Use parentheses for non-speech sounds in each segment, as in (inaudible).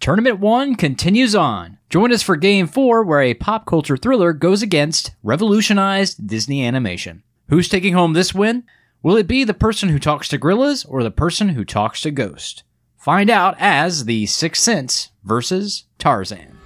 Tournament 1 continues on. Join us for Game 4, where a pop culture thriller goes against revolutionized Disney animation. Who's taking home this win? Will it be the person who talks to gorillas or the person who talks to ghosts? Find out as The Sixth Sense versus Tarzan.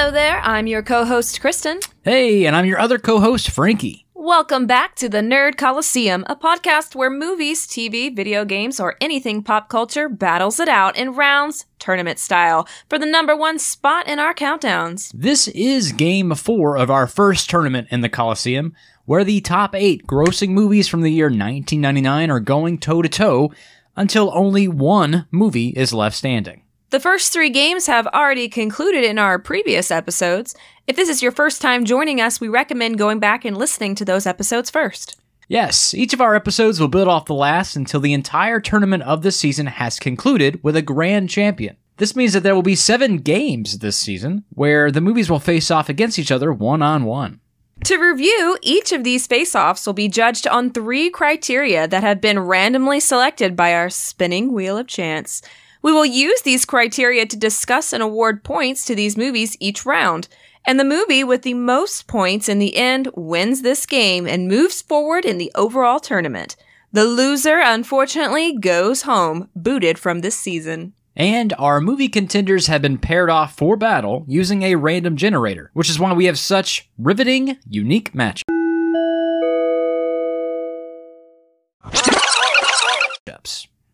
Hello there, I'm your co host, Kristen. Hey, and I'm your other co host, Frankie. Welcome back to the Nerd Colosseum, a podcast where movies, TV, video games, or anything pop culture battles it out in rounds, tournament style, for the number one spot in our countdowns. This is game four of our first tournament in the Coliseum, where the top eight grossing movies from the year 1999 are going toe to toe until only one movie is left standing. The first three games have already concluded in our previous episodes. If this is your first time joining us, we recommend going back and listening to those episodes first. Yes, each of our episodes will build off the last until the entire tournament of the season has concluded with a grand champion. This means that there will be seven games this season where the movies will face off against each other one on one. To review, each of these face offs will be judged on three criteria that have been randomly selected by our spinning wheel of chance. We will use these criteria to discuss and award points to these movies each round. And the movie with the most points in the end wins this game and moves forward in the overall tournament. The loser, unfortunately, goes home, booted from this season. And our movie contenders have been paired off for battle using a random generator, which is why we have such riveting, unique matchups.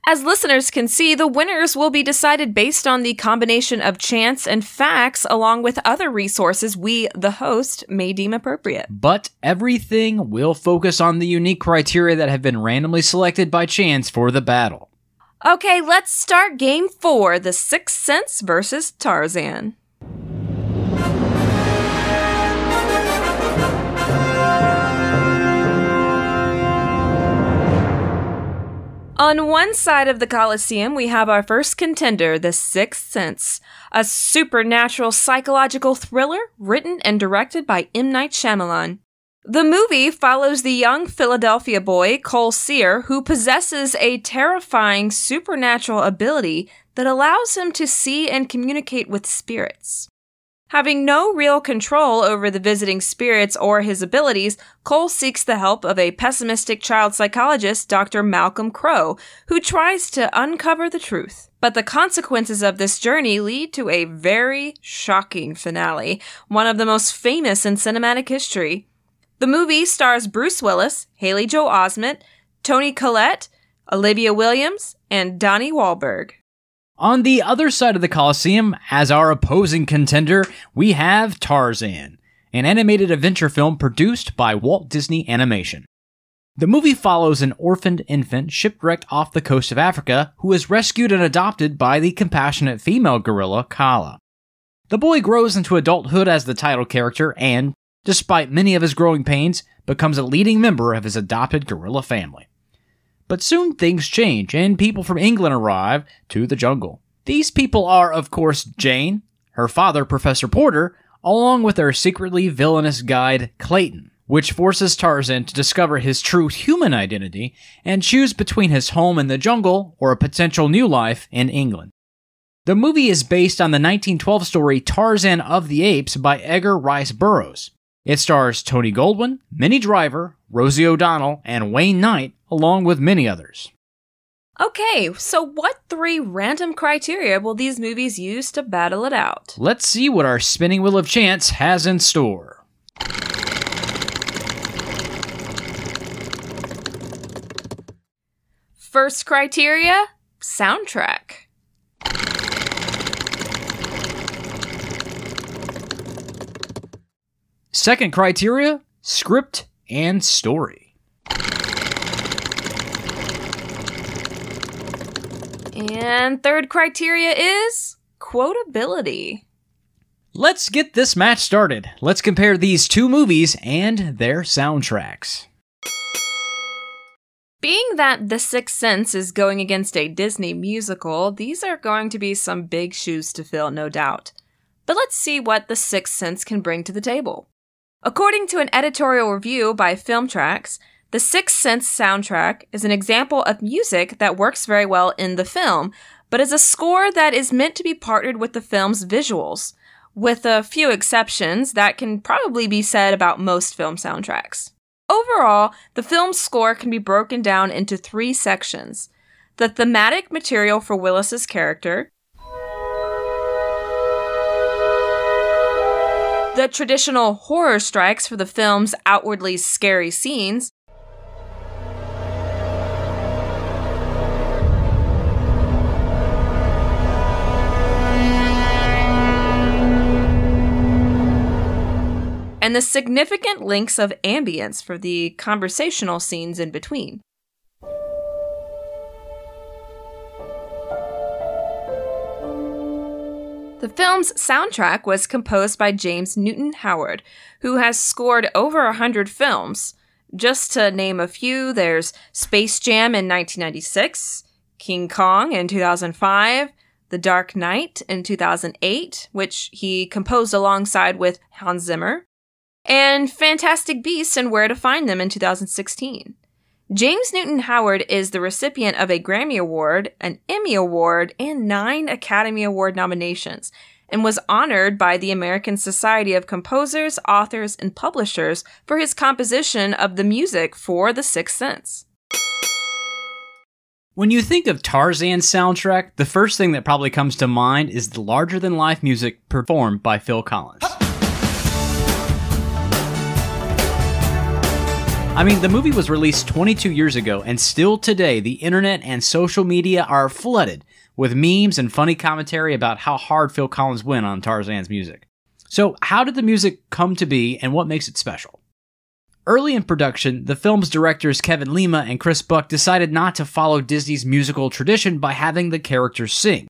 As listeners can see, the winners will be decided based on the combination of chance and facts, along with other resources we, the host, may deem appropriate. But everything will focus on the unique criteria that have been randomly selected by chance for the battle. Okay, let's start game four The Sixth Sense versus Tarzan. On one side of the Coliseum, we have our first contender, The Sixth Sense, a supernatural psychological thriller written and directed by M. Night Shyamalan. The movie follows the young Philadelphia boy, Cole Sear, who possesses a terrifying supernatural ability that allows him to see and communicate with spirits. Having no real control over the visiting spirits or his abilities, Cole seeks the help of a pessimistic child psychologist, Dr. Malcolm Crowe, who tries to uncover the truth. But the consequences of this journey lead to a very shocking finale, one of the most famous in cinematic history. The movie stars Bruce Willis, Haley Joel Osment, Toni Collette, Olivia Williams, and Donnie Wahlberg. On the other side of the Coliseum, as our opposing contender, we have Tarzan, an animated adventure film produced by Walt Disney Animation. The movie follows an orphaned infant shipwrecked off the coast of Africa who is rescued and adopted by the compassionate female gorilla Kala. The boy grows into adulthood as the title character and, despite many of his growing pains, becomes a leading member of his adopted gorilla family. But soon things change, and people from England arrive to the jungle. These people are, of course, Jane, her father, Professor Porter, along with their secretly villainous guide, Clayton, which forces Tarzan to discover his true human identity and choose between his home in the jungle or a potential new life in England. The movie is based on the 1912 story Tarzan of the Apes by Edgar Rice Burroughs. It stars Tony Goldwyn, Minnie Driver, Rosie O'Donnell, and Wayne Knight, along with many others. Okay, so what three random criteria will these movies use to battle it out? Let's see what our spinning wheel of chance has in store. First criteria soundtrack. Second criteria script and story. And third criteria is quotability. Let's get this match started. Let's compare these two movies and their soundtracks. Being that The Sixth Sense is going against a Disney musical, these are going to be some big shoes to fill, no doubt. But let's see what The Sixth Sense can bring to the table. According to an editorial review by Filmtracks, the Sixth Sense soundtrack is an example of music that works very well in the film, but is a score that is meant to be partnered with the film's visuals. With a few exceptions, that can probably be said about most film soundtracks. Overall, the film's score can be broken down into three sections the thematic material for Willis's character, the traditional horror strikes for the film's outwardly scary scenes, and the significant links of ambience for the conversational scenes in between. The film's soundtrack was composed by James Newton Howard, who has scored over a hundred films. Just to name a few, there's Space Jam in 1996, King Kong in 2005, The Dark Knight in 2008, which he composed alongside with Hans Zimmer, and Fantastic Beasts and Where to Find Them in 2016. James Newton Howard is the recipient of a Grammy Award, an Emmy Award, and nine Academy Award nominations, and was honored by the American Society of Composers, Authors, and Publishers for his composition of the music for The Sixth Sense. When you think of Tarzan's soundtrack, the first thing that probably comes to mind is the larger than life music performed by Phil Collins. I mean, the movie was released 22 years ago, and still today, the internet and social media are flooded with memes and funny commentary about how hard Phil Collins went on Tarzan's music. So, how did the music come to be, and what makes it special? Early in production, the film's directors Kevin Lima and Chris Buck decided not to follow Disney's musical tradition by having the characters sing.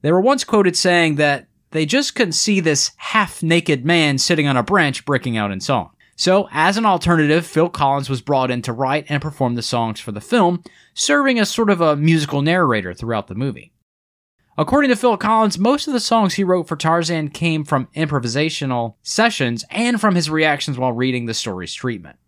They were once quoted saying that they just couldn't see this half naked man sitting on a branch breaking out in song. So, as an alternative, Phil Collins was brought in to write and perform the songs for the film, serving as sort of a musical narrator throughout the movie. According to Phil Collins, most of the songs he wrote for Tarzan came from improvisational sessions and from his reactions while reading the story's treatment.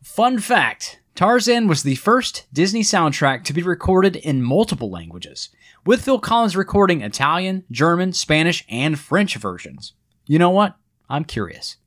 Fun fact Tarzan was the first Disney soundtrack to be recorded in multiple languages, with Phil Collins recording Italian, German, Spanish, and French versions. You know what? I'm curious.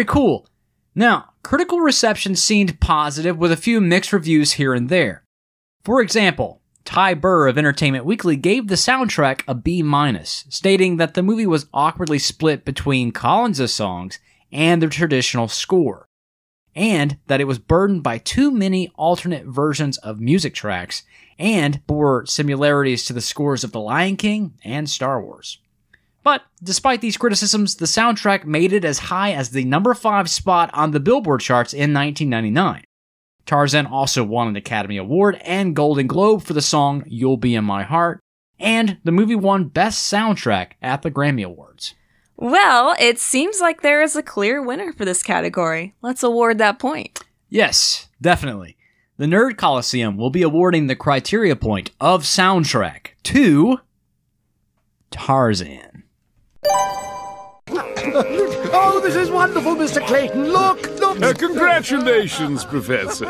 very cool. Now, critical reception seemed positive with a few mixed reviews here and there. For example, Ty Burr of Entertainment Weekly gave the soundtrack a B minus, stating that the movie was awkwardly split between Collins' songs and the traditional score, and that it was burdened by too many alternate versions of music tracks and bore similarities to the scores of The Lion King and Star Wars. But despite these criticisms, the soundtrack made it as high as the number 5 spot on the Billboard charts in 1999. Tarzan also won an Academy Award and Golden Globe for the song You'll Be in My Heart, and the movie won Best Soundtrack at the Grammy Awards. Well, it seems like there is a clear winner for this category. Let's award that point. Yes, definitely. The Nerd Colosseum will be awarding the criteria point of soundtrack to Tarzan. Oh, this is wonderful, Mr. Clayton. Look, look. Uh, congratulations, Professor.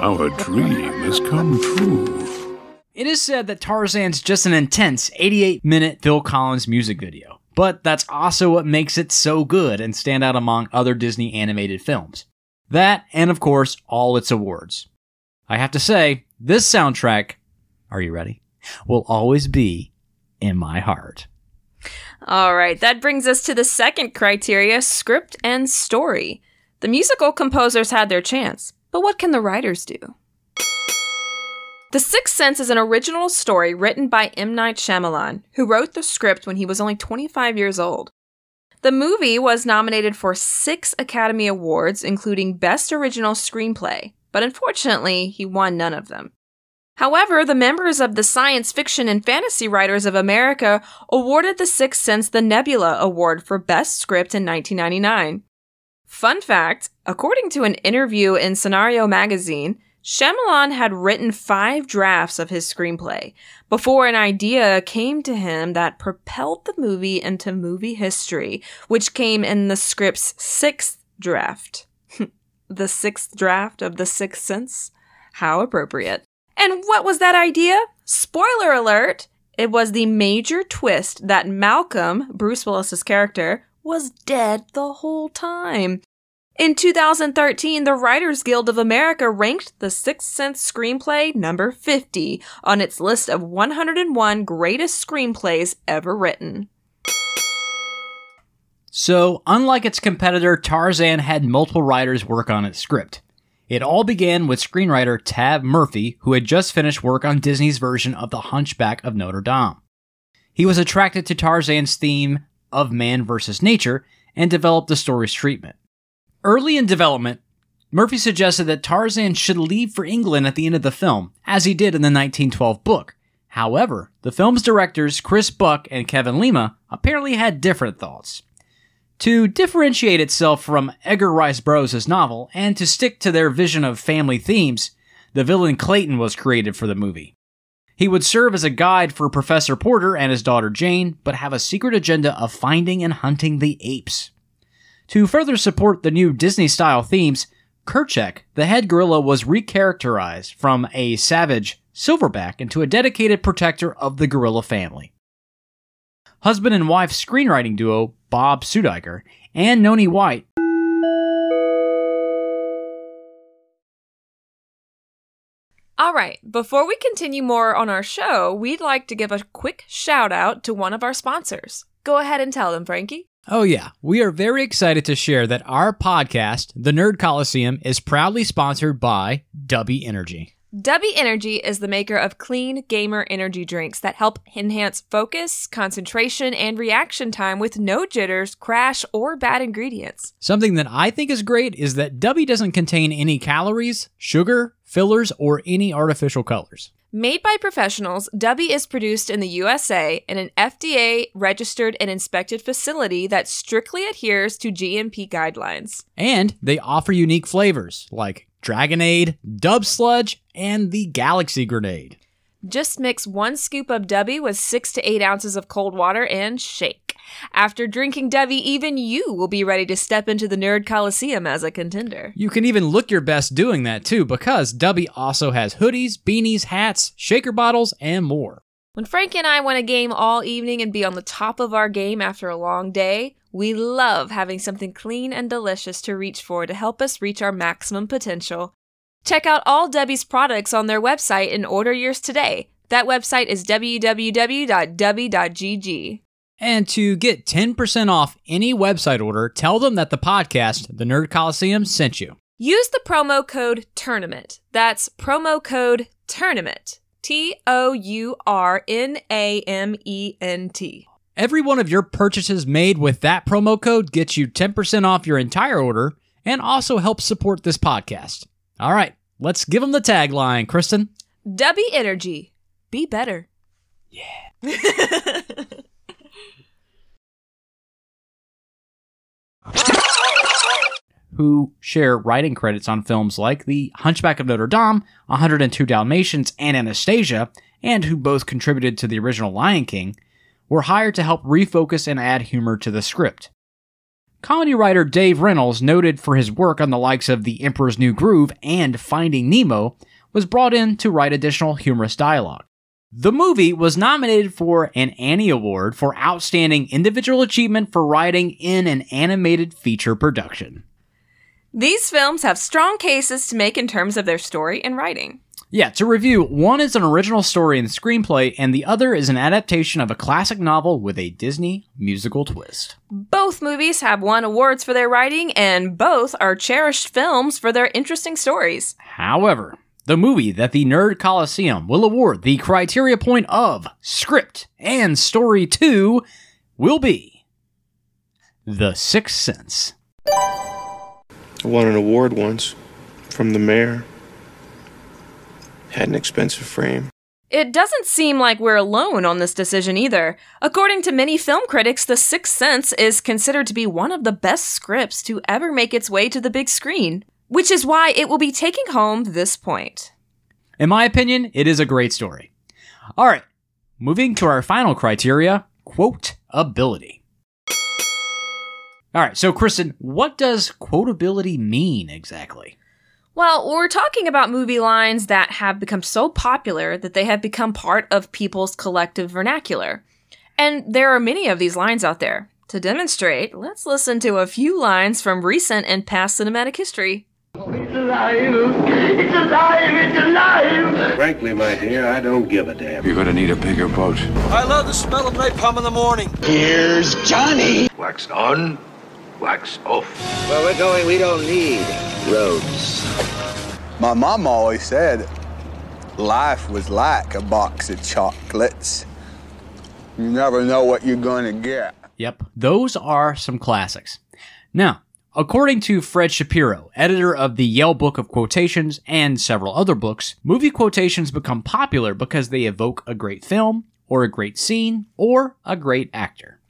Our dream has come true. It is said that Tarzan's just an intense 88 minute Phil Collins music video. but that's also what makes it so good and stand out among other Disney animated films. That, and of course, all its awards. I have to say, this soundtrack, are you ready? Will always be in my heart. All right, that brings us to the second criteria script and story. The musical composers had their chance, but what can the writers do? The Sixth Sense is an original story written by M. Night Shyamalan, who wrote the script when he was only 25 years old. The movie was nominated for six Academy Awards, including Best Original Screenplay, but unfortunately, he won none of them. However, the members of the Science Fiction and Fantasy Writers of America awarded The Sixth Sense the Nebula Award for Best Script in 1999. Fun fact according to an interview in Scenario magazine, Shyamalan had written five drafts of his screenplay before an idea came to him that propelled the movie into movie history, which came in the script's sixth draft. (laughs) the sixth draft of The Sixth Sense? How appropriate. And what was that idea? Spoiler alert! It was the major twist that Malcolm, Bruce Willis's character, was dead the whole time. In 2013, the Writers Guild of America ranked The Sixth Sense screenplay number 50 on its list of 101 greatest screenplays ever written. So, unlike its competitor, Tarzan had multiple writers work on its script. It all began with screenwriter Tab Murphy, who had just finished work on Disney's version of The Hunchback of Notre Dame. He was attracted to Tarzan's theme of man versus nature and developed the story's treatment. Early in development, Murphy suggested that Tarzan should leave for England at the end of the film, as he did in the 1912 book. However, the film's directors Chris Buck and Kevin Lima apparently had different thoughts. To differentiate itself from Edgar Rice Burroughs' novel and to stick to their vision of family themes, the villain Clayton was created for the movie. He would serve as a guide for Professor Porter and his daughter Jane, but have a secret agenda of finding and hunting the apes. To further support the new Disney style themes, Kerchak, the head gorilla, was recharacterized from a savage silverback into a dedicated protector of the gorilla family. Husband and wife screenwriting duo Bob Tzudiker and Noni White All right, before we continue more on our show, we'd like to give a quick shout out to one of our sponsors. Go ahead and tell them, Frankie. Oh, yeah. We are very excited to share that our podcast, The Nerd Colosseum, is proudly sponsored by Dubby Energy. Dubby Energy is the maker of clean gamer energy drinks that help enhance focus, concentration, and reaction time with no jitters, crash, or bad ingredients. Something that I think is great is that Dubby doesn't contain any calories, sugar, fillers, or any artificial colors. Made by professionals, Dubby is produced in the USA in an FDA registered and inspected facility that strictly adheres to GMP guidelines. And they offer unique flavors like Dragonade, Dub Sludge, and the Galaxy Grenade. Just mix one scoop of Dubby with six to eight ounces of cold water and shake. After drinking Dubby, even you will be ready to step into the Nerd Colosseum as a contender. You can even look your best doing that too, because Dubby also has hoodies, beanies, hats, shaker bottles, and more. When Frank and I want to game all evening and be on the top of our game after a long day, we love having something clean and delicious to reach for to help us reach our maximum potential. Check out all Dubby's products on their website and order yours today. That website is www.dubby.gg. And to get 10% off any website order, tell them that the podcast, The Nerd Colosseum, sent you. Use the promo code TOURNAMENT. That's promo code TOURNAMENT. T O U R N A M E N T. Every one of your purchases made with that promo code gets you 10% off your entire order and also helps support this podcast. All right, let's give them the tagline, Kristen. Dubby Energy. Be better. Yeah. (laughs) who share writing credits on films like The Hunchback of Notre Dame, 102 Dalmatians, and Anastasia, and who both contributed to the original Lion King, were hired to help refocus and add humor to the script. Comedy writer Dave Reynolds, noted for his work on the likes of The Emperor's New Groove and Finding Nemo, was brought in to write additional humorous dialogue. The movie was nominated for an Annie Award for Outstanding Individual Achievement for Writing in an Animated Feature Production. These films have strong cases to make in terms of their story and writing. Yeah, to review, one is an original story and screenplay, and the other is an adaptation of a classic novel with a Disney musical twist. Both movies have won awards for their writing, and both are cherished films for their interesting stories. However, the movie that the Nerd Colosseum will award the criteria point of script and story to will be The Sixth Sense. I won an award once from the mayor. Had an expensive frame. It doesn't seem like we're alone on this decision either. According to many film critics, The Sixth Sense is considered to be one of the best scripts to ever make its way to the big screen, which is why it will be taking home this point. In my opinion, it is a great story. All right, moving to our final criteria quote ability. All right, so Kristen, what does quotability mean exactly? Well, we're talking about movie lines that have become so popular that they have become part of people's collective vernacular. And there are many of these lines out there. To demonstrate, let's listen to a few lines from recent and past cinematic history. It's alive! It's alive! It's alive! Frankly, my dear, I don't give a damn. You're gonna need a bigger boat. I love the smell of napalm in the morning. Here's Johnny! Wax on, wax off. Where we're going, we don't need roads. My mom always said life was like a box of chocolates. You never know what you're going to get. Yep, those are some classics. Now, according to Fred Shapiro, editor of the Yale Book of Quotations and several other books, movie quotations become popular because they evoke a great film, or a great scene, or a great actor.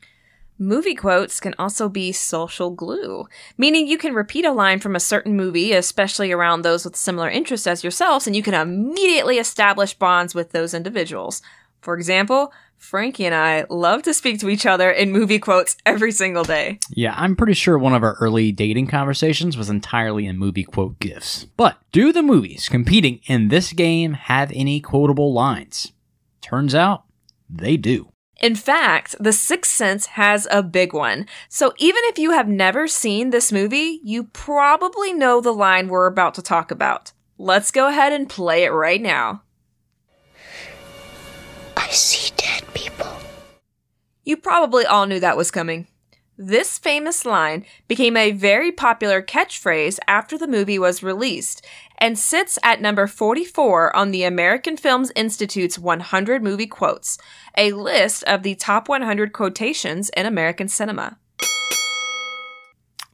Movie quotes can also be social glue, meaning you can repeat a line from a certain movie, especially around those with similar interests as yourselves, and you can immediately establish bonds with those individuals. For example, Frankie and I love to speak to each other in movie quotes every single day. Yeah, I'm pretty sure one of our early dating conversations was entirely in movie quote gifs. But do the movies competing in this game have any quotable lines? Turns out they do. In fact, The Sixth Sense has a big one. So even if you have never seen this movie, you probably know the line we're about to talk about. Let's go ahead and play it right now. I see dead people. You probably all knew that was coming. This famous line became a very popular catchphrase after the movie was released and sits at number 44 on the American Films Institute's 100 movie quotes, a list of the top 100 quotations in American cinema.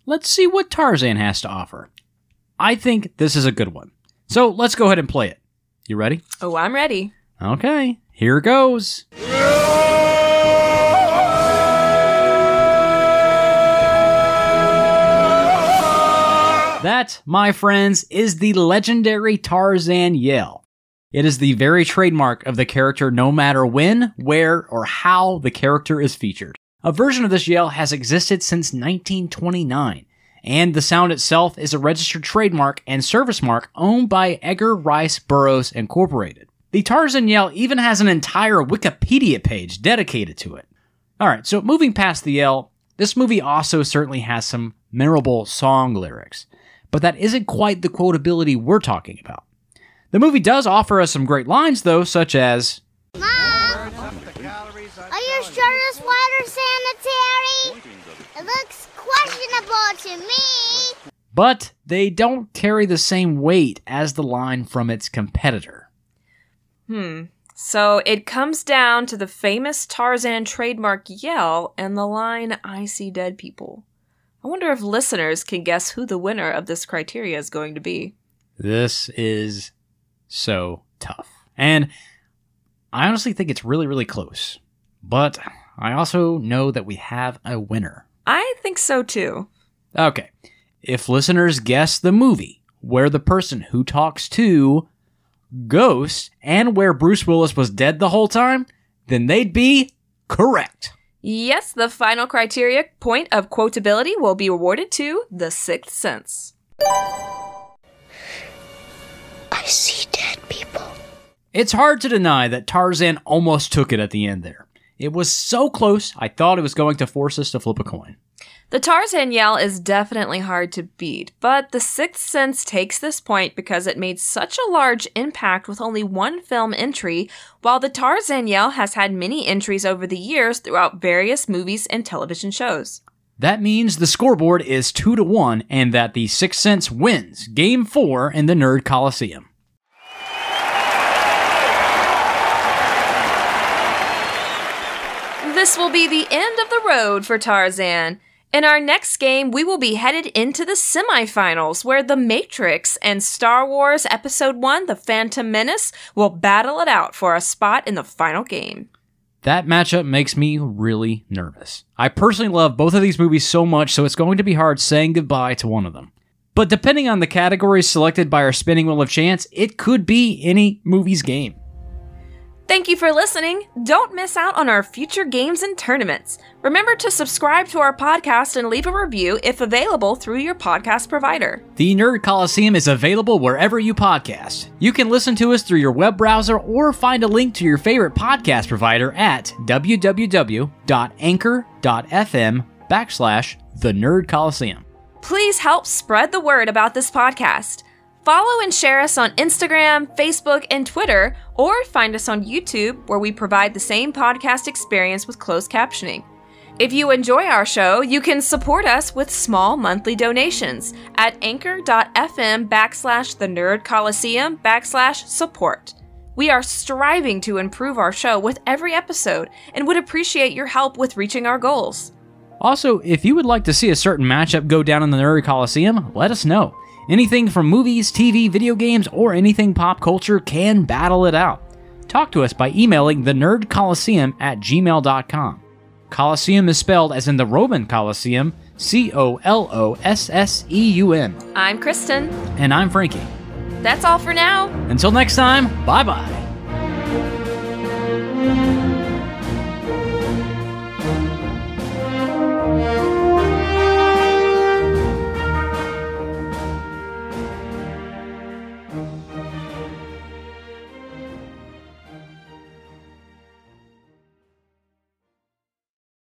Let's see what Tarzan has to offer. I think this is a good one. So let's go ahead and play it. You ready? Oh, I'm ready. Okay, here goes. That, my friends, is the legendary Tarzan yell. It is the very trademark of the character no matter when, where, or how the character is featured. A version of this yell has existed since 1929, and the sound itself is a registered trademark and service mark owned by Edgar Rice Burroughs Incorporated. The Tarzan yell even has an entire Wikipedia page dedicated to it. Alright, so moving past the yell, this movie also certainly has some memorable song lyrics, but that isn't quite the quotability we're talking about. The movie does offer us some great lines, though, such as Mom, are your shirtless water sanitary? It looks questionable to me. but they don't carry the same weight as the line from its competitor. Hmm. So it comes down to the famous Tarzan trademark yell and the line, I see dead people. I wonder if listeners can guess who the winner of this criteria is going to be. This is so tough. And I honestly think it's really, really close. But I also know that we have a winner. I think so too. Okay. If listeners guess the movie where the person who talks to Ghost and where Bruce Willis was dead the whole time, then they'd be correct. Yes, the final criteria point of quotability will be awarded to The Sixth Sense. I see dead people. It's hard to deny that Tarzan almost took it at the end there. It was so close, I thought it was going to force us to flip a coin. The Tarzan yell is definitely hard to beat, but The Sixth Sense takes this point because it made such a large impact with only one film entry, while the Tarzan yell has had many entries over the years throughout various movies and television shows. That means the scoreboard is 2 to 1 and that The Sixth Sense wins Game 4 in the Nerd Colosseum. This will be the end of the road for Tarzan. In our next game, we will be headed into the semifinals where The Matrix and Star Wars Episode 1 The Phantom Menace will battle it out for a spot in the final game. That matchup makes me really nervous. I personally love both of these movies so much, so it's going to be hard saying goodbye to one of them. But depending on the categories selected by our spinning wheel of chance, it could be any movie's game. Thank you for listening. Don't miss out on our future games and tournaments. Remember to subscribe to our podcast and leave a review if available through your podcast provider. The Nerd Colosseum is available wherever you podcast. You can listen to us through your web browser or find a link to your favorite podcast provider at www.anchor.fm backslash the Nerd Coliseum. Please help spread the word about this podcast. Follow and share us on Instagram, Facebook, and Twitter, or find us on YouTube, where we provide the same podcast experience with closed captioning. If you enjoy our show, you can support us with small monthly donations at anchor.fm backslash the nerd colosseum backslash support. We are striving to improve our show with every episode and would appreciate your help with reaching our goals. Also, if you would like to see a certain matchup go down in the Nerd Colosseum, let us know. Anything from movies, TV, video games, or anything pop culture can battle it out. Talk to us by emailing the Nerd Colosseum at gmail.com. Colosseum is spelled as in the Roman Colosseum, C O L O S S E U M. I'm Kristen. And I'm Frankie. That's all for now. Until next time, bye bye.